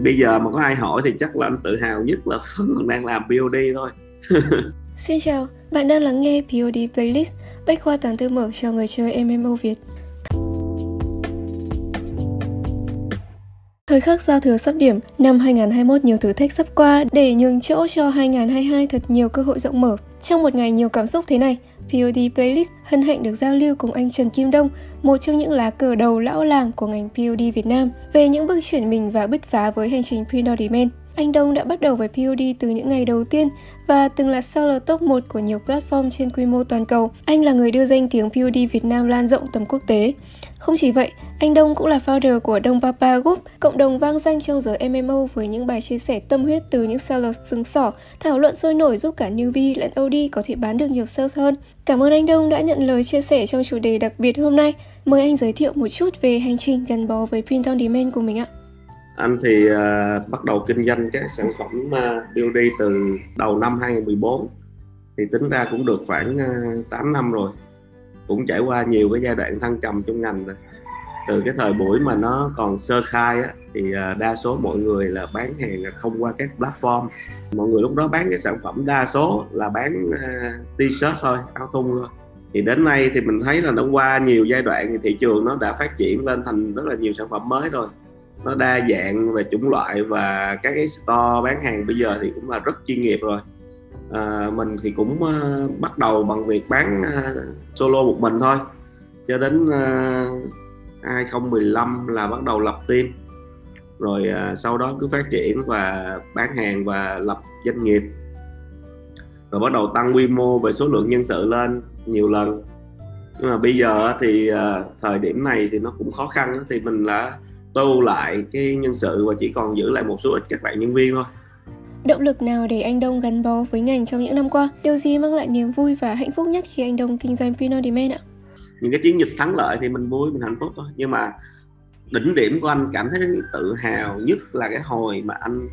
bây giờ mà có ai hỏi thì chắc là anh tự hào nhất là còn đang làm BOD thôi Xin chào, bạn đang lắng nghe POD Playlist, bách khoa toàn thư mở cho người chơi MMO Việt. Thời khắc giao thừa sắp điểm, năm 2021 nhiều thử thách sắp qua để nhường chỗ cho 2022 thật nhiều cơ hội rộng mở. Trong một ngày nhiều cảm xúc thế này, POD Playlist hân hạnh được giao lưu cùng anh Trần Kim Đông, một trong những lá cờ đầu lão làng của ngành POD Việt Nam, về những bước chuyển mình và bứt phá với hành trình Preordainment. Anh Đông đã bắt đầu với POD từ những ngày đầu tiên và từng là seller top 1 của nhiều platform trên quy mô toàn cầu. Anh là người đưa danh tiếng POD Việt Nam lan rộng tầm quốc tế. Không chỉ vậy, anh Đông cũng là founder của Đông Papa Group, cộng đồng vang danh trong giới MMO với những bài chia sẻ tâm huyết từ những seller xứng sỏ, thảo luận sôi nổi giúp cả newbie lẫn OD có thể bán được nhiều sales hơn. Cảm ơn anh Đông đã nhận lời chia sẻ trong chủ đề đặc biệt hôm nay. Mời anh giới thiệu một chút về hành trình gắn bó với Print on Demand của mình ạ anh thì uh, bắt đầu kinh doanh các sản phẩm à, uh, beauty từ đầu năm 2014 thì tính ra cũng được khoảng à, uh, 8 năm rồi. Cũng trải qua nhiều cái giai đoạn thăng trầm trong ngành rồi. Từ cái thời buổi mà nó còn sơ khai á, thì uh, đa số mọi người là bán hàng thông qua các platform. Mọi người lúc đó bán cái sản phẩm đa số là bán uh, t-shirt thôi áo thun thôi. Thì đến nay thì mình thấy là nó qua nhiều giai đoạn thì thị trường nó đã phát triển lên thành rất là nhiều sản phẩm mới rồi nó đa dạng về chủng loại và các cái store bán hàng bây giờ thì cũng là rất chuyên nghiệp rồi. À, mình thì cũng uh, bắt đầu bằng việc bán uh, solo một mình thôi. Cho đến ờ, uh, 2015 là bắt đầu lập team. Rồi uh, sau đó cứ phát triển và bán hàng và lập doanh nghiệp. Rồi bắt đầu tăng quy mô về số lượng nhân sự lên nhiều lần. Nhưng mà bây giờ thì uh, thời điểm này thì nó cũng khó khăn thì mình là tu lại cái nhân sự và chỉ còn giữ lại một số ít các bạn nhân viên thôi Động lực nào để anh Đông gắn bó với ngành trong những năm qua? Điều gì mang lại niềm vui và hạnh phúc nhất khi anh Đông kinh doanh Print on Demand ạ? Những cái chiến dịch thắng lợi thì mình vui, mình hạnh phúc thôi. Nhưng mà đỉnh điểm của anh cảm thấy tự hào nhất là cái hồi mà anh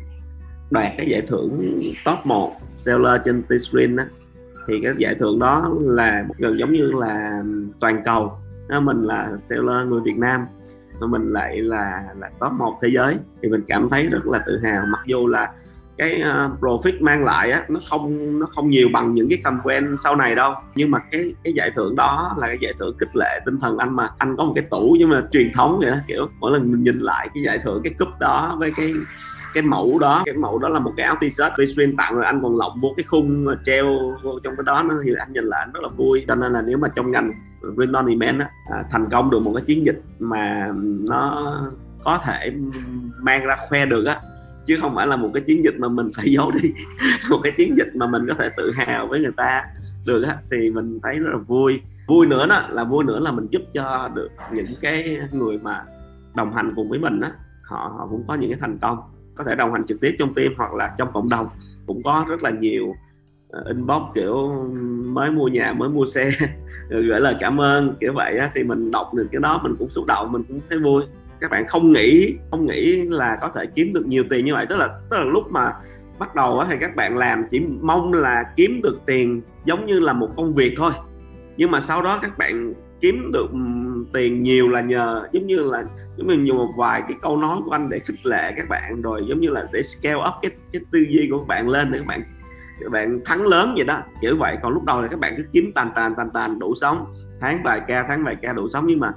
đoạt cái giải thưởng top 1 seller trên T-Screen á thì cái giải thưởng đó là gần giống như là toàn cầu mình là seller người Việt Nam mà mình lại là là top một thế giới. Thì mình cảm thấy rất là tự hào. Mặc dù là cái uh, profit mang lại á nó không nó không nhiều bằng những cái campaign sau này đâu. Nhưng mà cái cái giải thưởng đó là cái giải thưởng khích lệ tinh thần anh mà. Anh có một cái tủ nhưng mà truyền thống vậy đó kiểu mỗi lần mình nhìn lại cái giải thưởng cái cúp đó với cái cái mẫu đó cái mẫu đó là một cái áo t-shirt Restream tặng rồi anh còn lộng vô cái khung treo vô trong cái đó nó thì anh nhìn là anh rất là vui. Cho nên là nếu mà trong ngành Brandon Event á, à, thành công được một cái chiến dịch mà nó có thể mang ra khoe được á chứ không phải là một cái chiến dịch mà mình phải giấu đi một cái chiến dịch mà mình có thể tự hào với người ta được á thì mình thấy rất là vui. Vui nữa đó là vui nữa là mình giúp cho được những cái người mà đồng hành cùng với mình á họ họ cũng có những cái thành công có thể đồng hành trực tiếp trong team hoặc là trong cộng đồng. Cũng có rất là nhiều ờ, inbox kiểu mới mua nhà mới mua xe gửi lời cảm ơn kiểu vậy á, thì mình đọc được cái đó mình cũng xúc động mình cũng thấy vui. Các bạn không nghĩ không nghĩ là có thể kiếm được nhiều tiền như vậy. Tức là tức là lúc mà bắt đầu á thì các bạn làm chỉ mong là kiếm được tiền giống như là một công việc thôi. Nhưng mà sau đó các bạn kiếm được tiền nhiều là nhờ giống như là giống như dùng một vài cái câu nói của anh để khích lệ các bạn rồi giống như là để scale up cái cái tư duy của các bạn lên để các bạn các bạn thắng lớn vậy đó kiểu vậy. Còn lúc đầu là các bạn cứ kiếm tàn tàn tàn tàn đủ sống tháng vài ca tháng vài ca đủ sống. Nhưng mà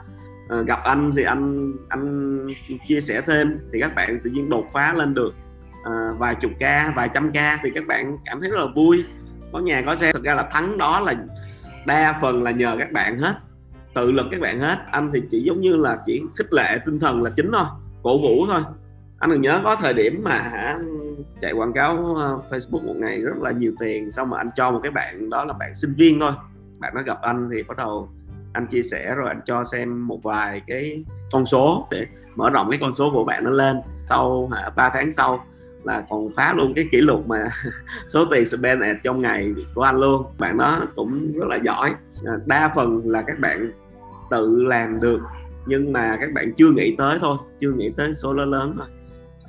uh, gặp anh thì anh anh chia sẻ thêm thì các bạn tự nhiên đột phá lên được uh, vài chục ca vài trăm ca thì các bạn cảm thấy rất là vui. Có nhà có xe thực ra là thắng đó là đa phần là nhờ các bạn hết tự lực các bạn hết. Anh thì chỉ giống như là chỉ khích lệ tinh thần là chính thôi cổ vũ thôi. Anh đừng nhớ có thời điểm mà hả chạy quảng cáo ờ, Facebook một ngày rất là nhiều tiền xong mà anh cho một cái bạn đó là bạn sinh viên thôi. Bạn nó gặp anh thì bắt đầu anh chia sẻ rồi anh cho xem một vài cái con số để mở rộng cái con số của bạn nó lên. Sau hả, 3 tháng sau là còn phá luôn cái kỷ lục mà số tiền spend trong ngày của anh luôn. Bạn đó cũng rất là giỏi. À, đa phần là các bạn tự làm được nhưng mà các bạn chưa nghĩ tới thôi chưa nghĩ tới số lớn lớn thôi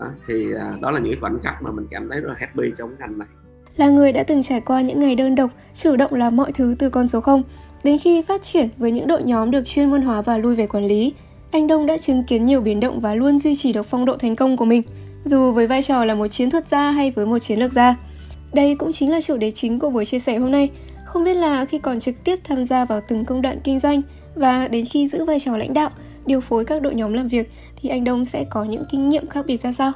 đó, thì à, đó là những cái khoảnh khắc mà mình cảm thấy rất là happy trong cái ngành này là người đã từng trải qua những ngày đơn độc chủ động làm mọi thứ từ con số 0 đến khi phát triển với những đội nhóm được chuyên môn hóa và lui về quản lý anh Đông đã chứng kiến nhiều biến động và luôn duy trì được phong độ thành công của mình dù với vai trò là một chiến thuật gia hay với một chiến lược gia. Đây cũng chính là chủ đề chính của buổi chia sẻ hôm nay. Không biết là khi còn trực tiếp tham gia vào từng công đoạn kinh doanh và đến khi giữ vai trò lãnh đạo, điều phối các đội nhóm làm việc thì anh Đông sẽ có những kinh nghiệm khác biệt ra sao?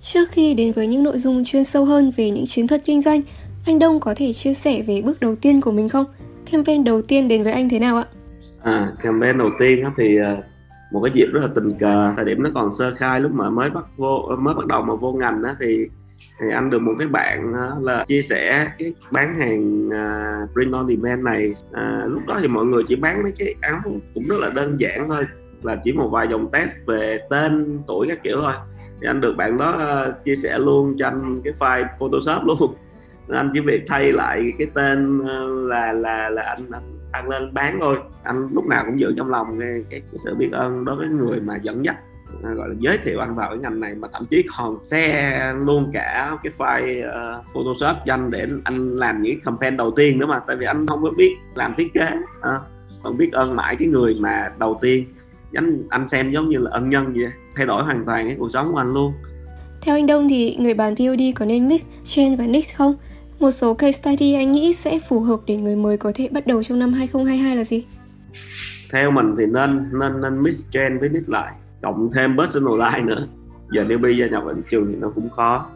Trước khi đến với những nội dung chuyên sâu hơn về những chiến thuật kinh doanh, anh Đông có thể chia sẻ về bước đầu tiên của mình không? Campaign đầu tiên đến với anh thế nào ạ? À, campaign đầu tiên thì à, một cái dịp rất là tình cờ thời điểm nó còn sơ khai lúc mà mới bắt vô mới bắt đầu mà vô ngành đó thì thì anh được một cái bạn ờ, là chia sẻ cái bán hàng uh, print on demand này. À, lúc đó thì mọi người chỉ bán mấy cái áo cũng rất là đơn giản thôi là chỉ một vài dòng test về tên tuổi các kiểu thôi. Thì anh được bạn đó uh, chia sẻ luôn cho anh cái file photoshop luôn. Anh chỉ việc thay lại cái tên uh, là là là anh, anh tăng lên bán thôi. Anh lúc nào cũng giữ trong lòng cái, cái, cái sự biết ơn đối với người mà dẫn dắt à, gọi là giới thiệu anh vào cái ngành này mà thậm chí còn xe luôn cả cái file uh, Photoshop cho anh để anh làm những campaign đầu tiên nữa mà tại vì anh không có biết làm thiết kế uh, còn biết ơn mãi cái người mà đầu tiên anh anh xem giống như là ân nhân vậy thay đổi hoàn toàn cái cuộc sống của anh luôn theo anh Đông thì người bán POD có nên mix Chen và Nix không? Một số case study anh nghĩ sẽ phù hợp để người mới có thể bắt đầu trong năm 2022 là gì? Theo mình thì nên nên nên mix Chen với Nix lại, cộng thêm personal line nữa. Giờ newbie gia nhập vào thị trường thì nó cũng khó.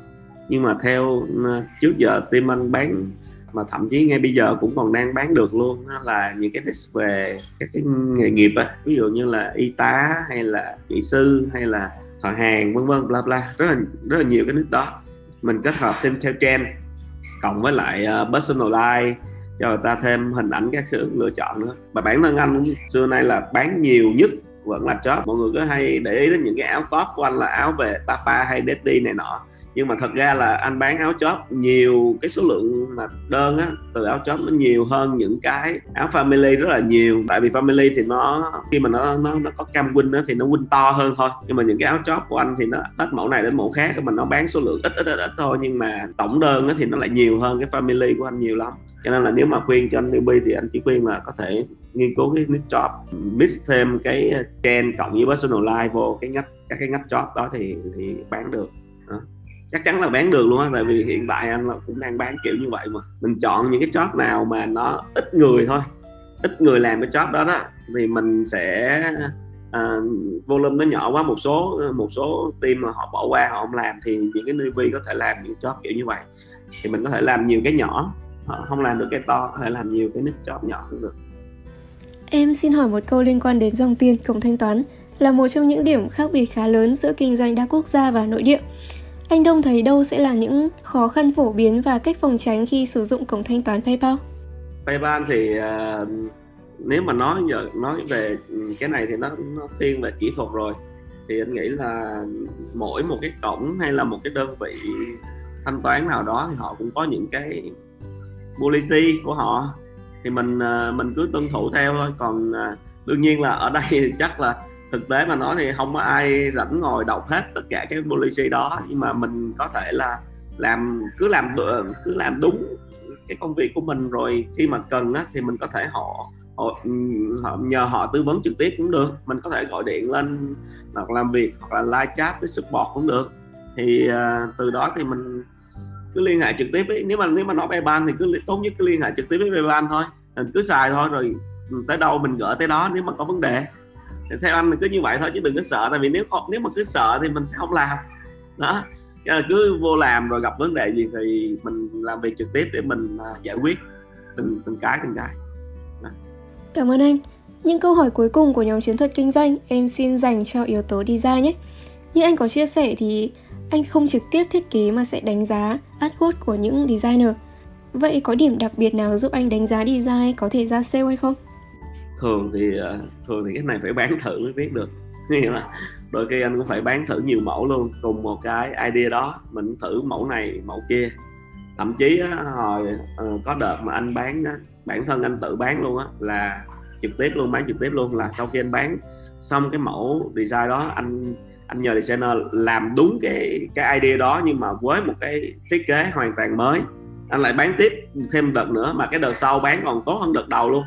Nhưng mà theo ừ, trước giờ team anh bán mà thậm chí ngay bây giờ cũng còn đang bán được luôn đó là những cái niche về các cái nghề nghiệp á ví dụ như là y tá hay là kỹ sư hay là thợ hàng vân vân bla bla rất là rất là nhiều cái niche đó mình kết hợp thêm theo trend cộng với lại ờ, uh, personalize cho người ta thêm hình ảnh các sự lựa chọn nữa và bản thân anh xưa nay là bán nhiều nhất vẫn là job mọi người có hay để ý đến những cái áo top của anh là áo về papa hay daddy này nọ nhưng mà thật ra là anh bán áo chóp nhiều cái số lượng mà đơn á từ áo chóp nó nhiều hơn những cái áo family rất là nhiều. Tại vì family thì nó khi mà nó nó nó có cam win á thì nó win to hơn thôi. Nhưng mà những cái áo chóp của anh thì nó hết mẫu này đến mẫu khác mà nó bán số lượng ít ít ít, ít thôi. Nhưng mà tổng đơn á thì nó lại nhiều hơn cái family của anh nhiều lắm. Cho nên là nếu mà khuyên cho anh newbie thì anh chỉ khuyên là có thể nghiên cứu cái niche job mix thêm cái trend cộng với personal life vô cái ngách các cái ngách job đó thì thì bán được. Đó chắc chắn là bán được luôn á tại vì hiện tại anh là cũng đang bán kiểu như vậy mà. Mình chọn những cái job nào mà nó ít người thôi ít người làm cái job đó đó thì mình sẽ uh, volume nó nhỏ quá một số ờ, một số team mà họ bỏ qua họ không làm thì những cái newbie có thể làm những job kiểu như vậy. Thì mình có thể làm nhiều cái nhỏ họ không làm được cái to có thể làm nhiều cái nick job nhỏ cũng được. Em xin hỏi một câu liên quan đến dòng tiền cổng thanh toán là một trong những điểm khác biệt khá lớn giữa kinh doanh đa quốc gia và nội địa. Anh Đông thấy đâu sẽ là những khó khăn phổ biến và cách phòng tránh khi sử dụng cổng thanh toán PayPal? PayPal thì uh, nếu mà nói giờ nói về cái này thì nó nó thiên về kỹ thuật rồi. Thì anh nghĩ là mỗi một cái cổng hay là một cái đơn vị thanh toán nào đó thì họ cũng có những cái policy của họ. Thì mình uh, mình cứ tuân thủ theo thôi. Còn uh, đương nhiên là ở đây thì chắc là thực tế mà nói thì không có ai rảnh ngồi đọc hết tất cả cái policy đó. Nhưng mà mình có thể là làm cứ làm cứ làm đúng cái công việc của mình rồi khi mà cần á, thì mình có thể họ họ, họ nhờ họ tư vấn trực tiếp cũng được. Mình có thể gọi điện lên hoặc làm việc hoặc là live chat với support cũng được. Thì uh, từ đó thì mình cứ liên hệ trực tiếp ấy. nếu mà nếu mà nói ban thì cứ tốt nhất cứ liên hệ trực tiếp với ban thôi. Mình cứ xài thôi rồi tới đâu mình gỡ tới đó nếu mà có vấn đề theo anh cứ như vậy thôi, chứ đừng có sợ, tại vì nếu không, nếu mà cứ sợ thì mình sẽ không làm. Đó. Là cứ vô làm rồi gặp vấn đề gì thì mình làm việc trực tiếp để mình à, giải quyết từng từng cái từng cái. Đó. cảm ơn anh. Những câu hỏi cuối cùng của nhóm chiến thuật kinh doanh, em xin dành cho yếu tố design nhé. Như anh có chia sẻ thì anh không trực tiếp thiết kế mà sẽ đánh giá artwork của những designer. Vậy có điểm đặc biệt nào giúp anh đánh giá design có thể ra sale hay không? Thường thì ờ, thường thì cái này phải bán thử mới biết được. Nghĩa là đôi khi anh cũng phải bán thử nhiều mẫu luôn cùng một cái idea đó mình thử mẫu này mẫu kia. Thậm chí á, hồi ờ, có đợt mà anh bán á, bản thân anh tự bán luôn á là trực tiếp luôn bán trực tiếp luôn là sau khi anh bán xong cái mẫu design đó anh anh nhờ designer làm đúng cái cái idea đó nhưng mà với một cái thiết kế hoàn toàn mới. Anh lại bán tiếp thêm đợt nữa mà cái đợt sau bán còn tốt hơn đợt đầu luôn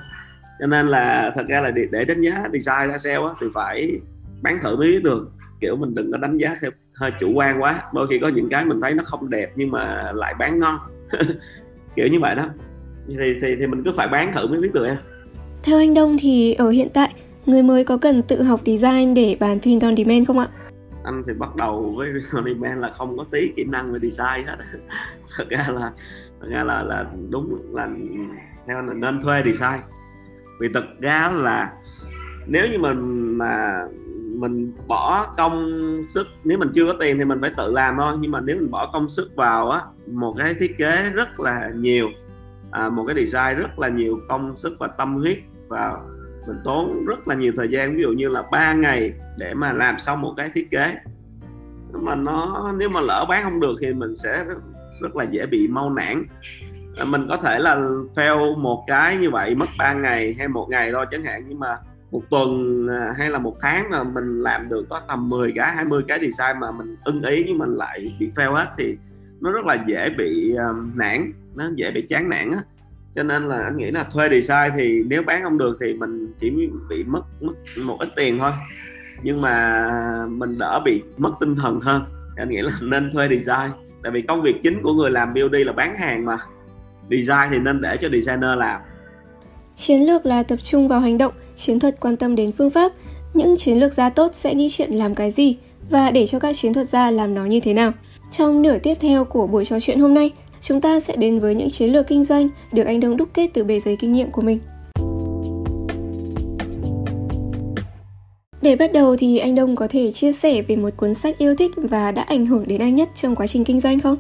cho nên là thật ra là để, để đánh giá design ra sale á, thì phải bán thử mới biết được. Kiểu mình đừng có đánh giá theo hơi chủ quan quá. Đôi khi có những cái mình thấy nó không đẹp nhưng mà lại bán ngon. Kiểu như vậy đó. Thì thì thì mình cứ phải bán thử mới biết được em. Theo anh Đông thì ở hiện tại người mới có cần tự học design để bán print on demand không ạ? Anh thì bắt đầu với on demand là không có tí kỹ năng về design hết. thật ra là thật ra là là đúng là theo là nên thuê design vì thật ra là nếu như mình mà mình bỏ công sức nếu mình chưa có tiền thì mình phải tự làm thôi. Nhưng mà nếu mình bỏ công sức vào á một cái thiết kế rất là nhiều à, một cái design rất là nhiều công sức và tâm huyết vào mình tốn rất là nhiều thời gian. Ví dụ như là 3 ngày để mà làm xong một cái thiết kế. Mà nó nếu mà lỡ bán không được thì mình sẽ rất, rất là dễ bị mau nản mình có thể là fail một cái như vậy mất 3 ngày hay một ngày thôi chẳng hạn nhưng mà một tuần à, hay là một tháng mà mình làm được có tầm 10 cái 20 cái design mà mình ưng ý nhưng mình lại bị fail hết thì nó rất là dễ bị um, nản nó dễ bị chán nản á. Cho nên là anh nghĩ là thuê design thì nếu bán không được thì mình chỉ bị mất mất một ít tiền thôi. Nhưng mà mình đỡ bị mất tinh thần hơn. Anh nghĩ là nên thuê design. Tại vì công việc chính của người làm BOD là bán hàng mà design thì nên để cho designer làm chiến lược là tập trung vào hành động, chiến thuật quan tâm đến phương pháp những chiến lược gia tốt sẽ nghĩ chuyện làm cái gì và để cho các chiến thuật gia làm nó như thế nào trong nửa tiếp theo của buổi trò chuyện hôm nay, chúng ta sẽ đến với những chiến lược kinh doanh được anh Đông đúc kết từ bề giấy kinh nghiệm của mình. Để bắt đầu thì anh Đông có thể chia sẻ về một cuốn sách yêu thích và đã ảnh hưởng đến anh nhất trong quá trình kinh doanh không?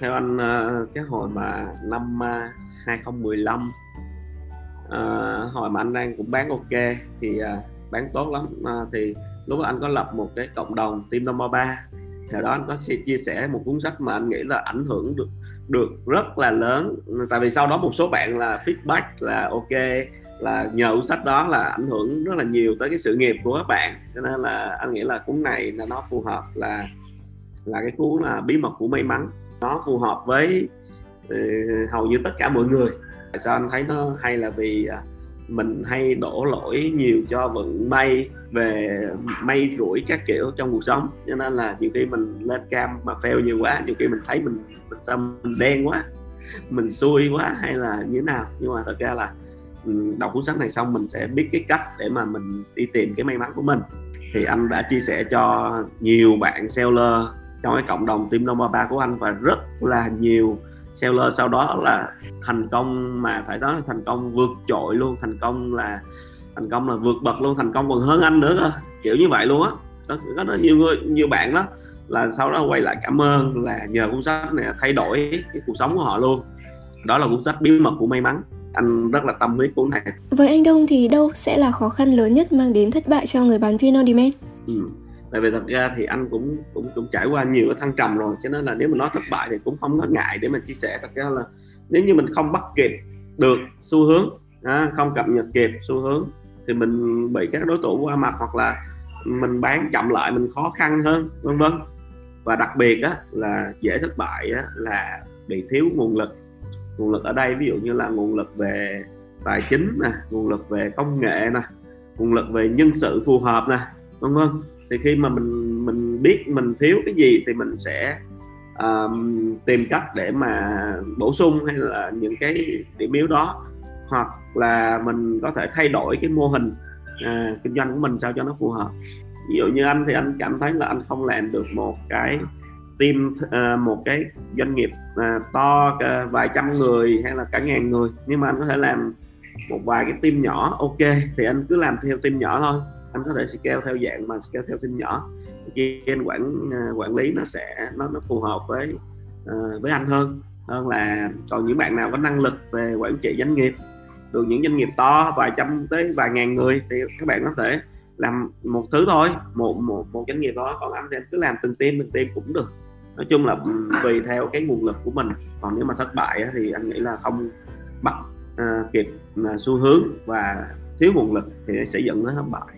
Theo anh ờ, cái hồi mà năm ờ, 2015 à, ờ, hồi mà anh đang cũng bán ok thì à, bán tốt lắm. À, thì lúc đó anh có lập một cái cộng đồng team number 3 theo đó anh có chia sẻ một cuốn sách mà anh nghĩ là ảnh hưởng được được rất là lớn. Tại vì sau đó một số bạn là feedback là ok là nhờ cuốn sách đó là ảnh hưởng rất là nhiều tới cái sự nghiệp của các bạn. Cho nên là anh nghĩ là cuốn này là nó phù hợp là là cái cuốn là bí mật của may mắn nó phù hợp với uh, hầu như tất cả mọi người. Tại sao anh thấy nó hay là vì à, mình hay đổ lỗi nhiều cho vận may về may rủi các kiểu trong cuộc sống. Cho nên là nhiều khi mình lên cam mà fail nhiều quá nhiều khi mình thấy mình mình sao mình đen quá mình xui quá hay là như thế nào. Nhưng mà thật ra là ừ, đọc cuốn sách này xong mình sẽ biết cái cách để mà mình đi tìm cái may mắn của mình. Thì anh đã chia sẻ cho nhiều bạn seller trong cái cộng đồng team number 3 của anh và rất là nhiều seller. Sau đó là thành công mà phải nói là thành công vượt trội luôn thành công là thành công là vượt bậc luôn thành công còn hơn anh nữa kiểu như vậy luôn á. Có, có nhiều người nhiều bạn đó là sau đó quay lại cảm ơn là nhờ cuốn sách này thay đổi cái cuộc sống của họ luôn. Đó là cuốn sách bí mật của may mắn. Anh rất là tâm huyết cuốn này. Với anh Đông thì đâu sẽ là khó khăn lớn nhất mang đến thất bại cho người bán phim on demand ừ tại vì thật ra thì anh cũng cũng cũng trải qua nhiều cái thăng trầm rồi cho nên là nếu mà nói thất bại thì cũng không có ngại để mình chia sẻ. Thật ra là nếu như mình không bắt kịp được xu hướng à, không cập nhật kịp xu hướng thì mình bị các đối thủ qua mặt hoặc là mình bán chậm lại mình khó khăn hơn vân vân. Và đặc biệt á, là dễ thất bại á, là bị thiếu nguồn lực. Nguồn lực ở đây ví dụ như là nguồn lực về tài chính nè nguồn lực về công nghệ nè nguồn lực về nhân sự phù hợp nè vân vân thì khi mà mình mình biết mình thiếu cái gì thì mình sẽ um, tìm cách để mà bổ sung hay là những cái điểm yếu đó. Hoặc là mình có thể thay đổi cái mô hình uh, kinh doanh của mình sao cho nó phù hợp. Ví dụ như anh thì anh cảm thấy là anh không làm được một cái team uh, một cái doanh nghiệp uh, to uh, vài trăm người hay là cả ngàn người. Nhưng mà anh có thể làm một vài cái team nhỏ ok. Thì anh cứ làm theo team nhỏ thôi anh có thể scale theo dạng mà scale theo team nhỏ. Trên anh quản à, quản lý nó sẽ nó nó phù hợp với uh, với anh hơn. Hơn là còn những bạn nào có năng lực về quản trị doanh nghiệp từ những doanh nghiệp to vài trăm tới vài ngàn người thì các bạn có thể làm một thứ thôi. Một một một doanh nghiệp đó còn anh thì cứ làm từng team từng team cũng được. Nói chung là ừ, tùy theo cái nguồn lực của mình. Còn nếu mà thất bại thì anh nghĩ là không bắt uh, à, kịp uh, xu hướng và thiếu nguồn lực thì sẽ dẫn đến thất bại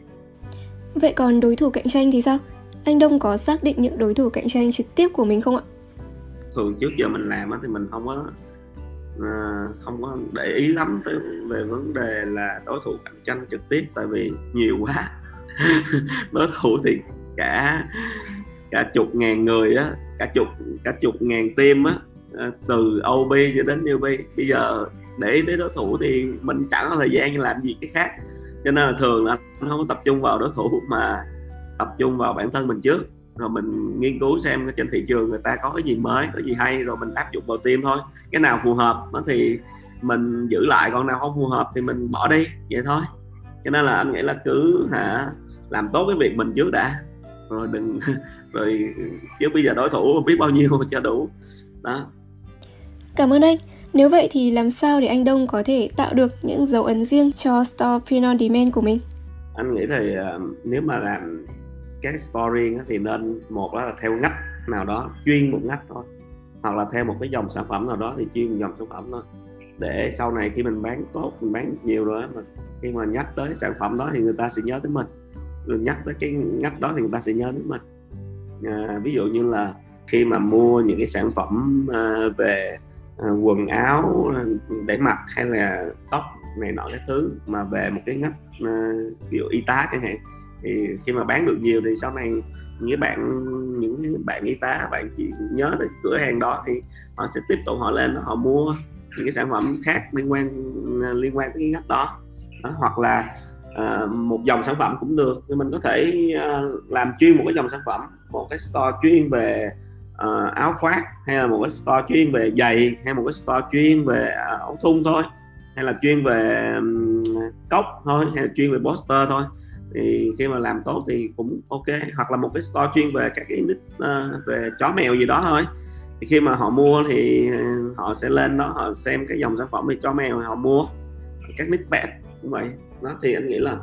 vậy còn đối thủ cạnh tranh thì sao? Anh Đông có xác định những đối thủ cạnh tranh trực tiếp của mình không ạ? Thường trước giờ mình làm thì mình không có à, không có để ý lắm tới về vấn đề là đối thủ cạnh tranh trực tiếp, tại vì nhiều quá. Đối thủ thì cả cả chục ngàn người á, cả chục cả chục ngàn team á à, từ OB cho đến UB bây giờ để ý tới đối thủ thì mình chẳng có thời gian làm gì cái khác cho nên là thường là anh không có tập trung vào đối thủ mà tập trung vào bản thân mình trước. Rồi mình nghiên cứu xem trên thị trường người ta có cái gì mới, có gì hay, rồi mình áp dụng vào tim thôi. Cái nào phù hợp nó thì mình giữ lại, còn nào không phù hợp thì mình bỏ đi, vậy thôi. Cho nên là anh nghĩ là cứ hả, làm tốt cái việc mình trước đã. Rồi đừng rồi chứ bây giờ đối thủ biết bao nhiêu cho đủ. Đó. Cảm ơn anh nếu vậy thì làm sao để anh Đông có thể tạo được những dấu ấn riêng cho store print on demand của mình? Anh nghĩ thì uh, nếu mà làm các store riêng thì nên một là theo ngách nào đó chuyên một ngách thôi hoặc là theo một cái dòng sản phẩm nào đó thì chuyên một dòng sản phẩm thôi. Để sau này khi mình bán tốt mình bán nhiều rồi mà khi mà nhắc tới sản phẩm đó thì người ta sẽ nhớ tới mình. Rồi nhắc tới cái ngách đó thì người ta sẽ nhớ tới mình. À, ví dụ như là khi mà mua những cái sản phẩm à, về À, quần áo à, để mặc hay là tóc này nọ cái thứ mà về một cái ngách à, kiểu ví dụ y tá chẳng hạn. Thì khi mà bán được nhiều thì sau này những bạn những bạn y tá bạn chỉ nhớ tới cửa hàng đó thì họ sẽ tiếp tục họ lên họ mua những cái sản phẩm khác liên quan liên quan tới cái ngách đó, đó hoặc là À, một dòng sản phẩm cũng được. Nhưng mình có thể uh, làm chuyên một cái dòng sản phẩm một cái store chuyên về uh, áo khoác hay là một cái store chuyên về giày hay một cái store chuyên về ờ, uh, áo thun thôi hay là chuyên về um, cốc thôi hay là chuyên về poster thôi. Thì khi mà làm tốt thì cũng ok hoặc là một cái store chuyên về các cái nick uh, về chó mèo gì đó thôi. Thì khi mà họ mua thì họ sẽ lên đó họ xem cái dòng sản phẩm về chó mèo họ mua các nick pet cũng vậy. Đó thì anh nghĩ là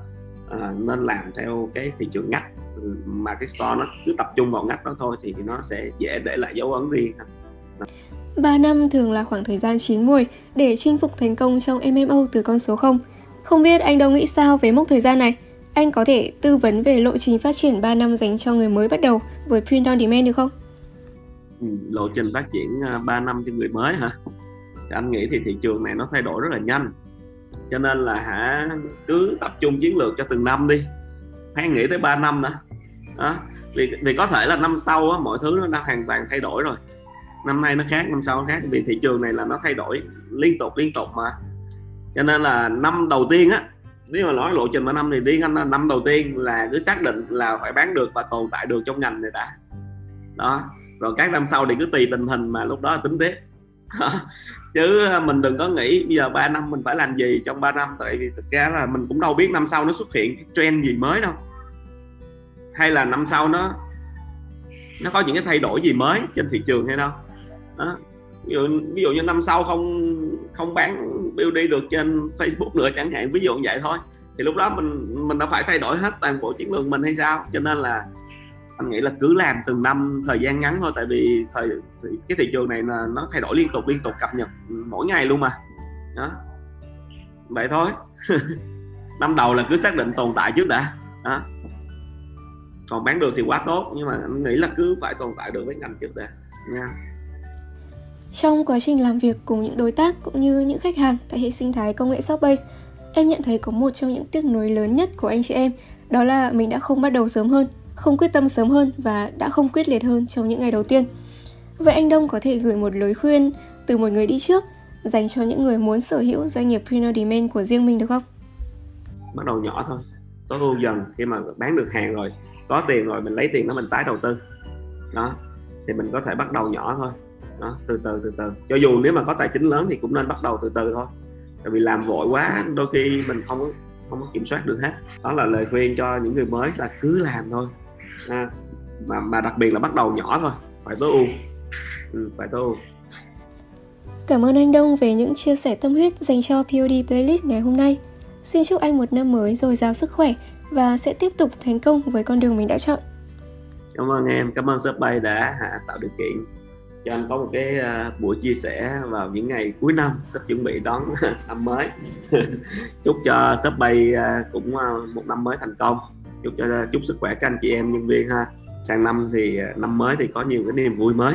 uh, nên làm theo cái thị trường ngách mà cái store nó cứ tập trung vào ngách đó thôi thì nó sẽ dễ để lại dấu ấn riêng 3 năm thường là khoảng thời gian chín mùi để chinh phục thành công trong MMO từ con số 0. Không biết anh Đông nghĩ sao về mốc thời gian này? Anh có thể tư vấn về lộ trình phát triển 3 năm dành cho người mới bắt đầu với Print on Demand được không? Ừ, lộ trình phát triển 3 à, năm cho người mới hả? anh nghĩ thì thị trường này nó thay đổi rất là nhanh cho nên là hả cứ tập trung chiến lược cho từng năm đi hãy nghĩ tới 3 năm nữa đó. Vì vì có thể là năm sau á, mọi thứ nó đã hoàn toàn thay đổi rồi. Năm nay nó khác năm sau nó khác. Vì thị trường này là nó thay đổi liên tục liên tục mà. Cho nên là năm đầu tiên á nếu mà nói lộ trình 3 năm thì đi anh năm đầu tiên là cứ xác định là phải bán được và tồn tại được trong ngành này đã. Đó. Rồi các năm sau thì cứ tùy tình hình mà lúc đó tính tiếp chứ ờ, mình đừng có nghĩ bây giờ 3 năm mình phải làm gì trong 3 năm, tại vì thực ra là mình cũng đâu biết năm sau nó xuất hiện cái trend gì mới đâu. Hay là năm sau nó nó có những cái thay đổi gì mới trên thị trường hay đâu. Đó. Ví dụ ví dụ như năm sau không không bán đi được trên Facebook nữa chẳng hạn, ví dụ như vậy thôi. Thì lúc đó mình mình đã phải thay đổi hết toàn bộ chiến lược mình hay sao? Cho nên là anh nghĩ là cứ làm từng năm thời gian ngắn thôi tại vì thời cái thị trường này là nó thay đổi liên tục liên tục cập nhật mỗi ngày luôn mà. Đó. Vậy thôi. Năm đầu là cứ xác định tồn tại trước đã. Đó. Còn bán được thì quá tốt nhưng mà anh nghĩ là cứ phải tồn tại được với ngành trước đã. Nha. Trong quá trình làm việc cùng những đối tác cũng như những khách hàng tại hệ sinh thái công nghệ Shopbase, em nhận thấy có một trong những tiếc nuối lớn nhất của anh chị em, đó là mình đã không bắt đầu sớm hơn, không quyết tâm sớm hơn và đã không quyết liệt hơn trong những ngày đầu tiên. Vậy anh Đông có thể gửi một lời khuyên từ một người đi trước dành cho những người muốn sở hữu doanh nghiệp Print Demand của riêng mình được không? Bắt đầu nhỏ thôi, tối ưu dần khi mà bán được hàng rồi, có tiền rồi mình lấy tiền đó mình tái đầu tư. Đó, thì mình có thể bắt đầu nhỏ thôi đó từ từ từ từ cho dù nếu mà có tài chính lớn thì cũng nên bắt đầu từ từ thôi tại vì làm vội quá đôi khi mình không có không có kiểm soát được hết đó là lời khuyên cho những người mới là cứ làm thôi à, mà mà đặc biệt là bắt đầu nhỏ thôi. Phải tối ưu. Ừ, phải tối ưu. Cảm ơn anh Đông về những chia sẻ tâm huyết dành cho POD Playlist ngày hôm nay. Xin chúc anh một năm mới dồi dào sức khỏe và sẽ tiếp tục thành công với con đường mình đã chọn. Cảm ơn em, cảm ơn Shopbay đã tạo điều kiện cho anh có một cái uh, buổi chia sẻ vào những ngày cuối năm sắp chuẩn bị đón năm mới. Chúc cho shop bay uh, cũng một năm mới thành công chúc cho, chúc sức khỏe các anh chị em, nhân viên ha sang năm thì à, năm mới thì có nhiều cái niềm vui mới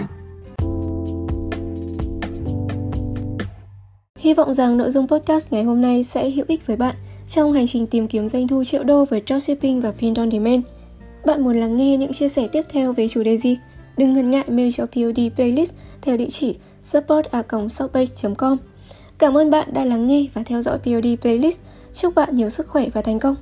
Hy vọng rằng nội dung podcast ngày hôm nay sẽ hữu ích với bạn trong hành trình tìm kiếm doanh thu triệu đô với dropshipping và print on demand. Bạn muốn lắng nghe những chia sẻ tiếp theo về chủ đề gì? Đừng ngần ngại mail cho POD Playlist theo địa chỉ support.shopbase.com Cảm ơn bạn đã lắng nghe và theo dõi POD Playlist. Chúc bạn nhiều sức khỏe và thành công!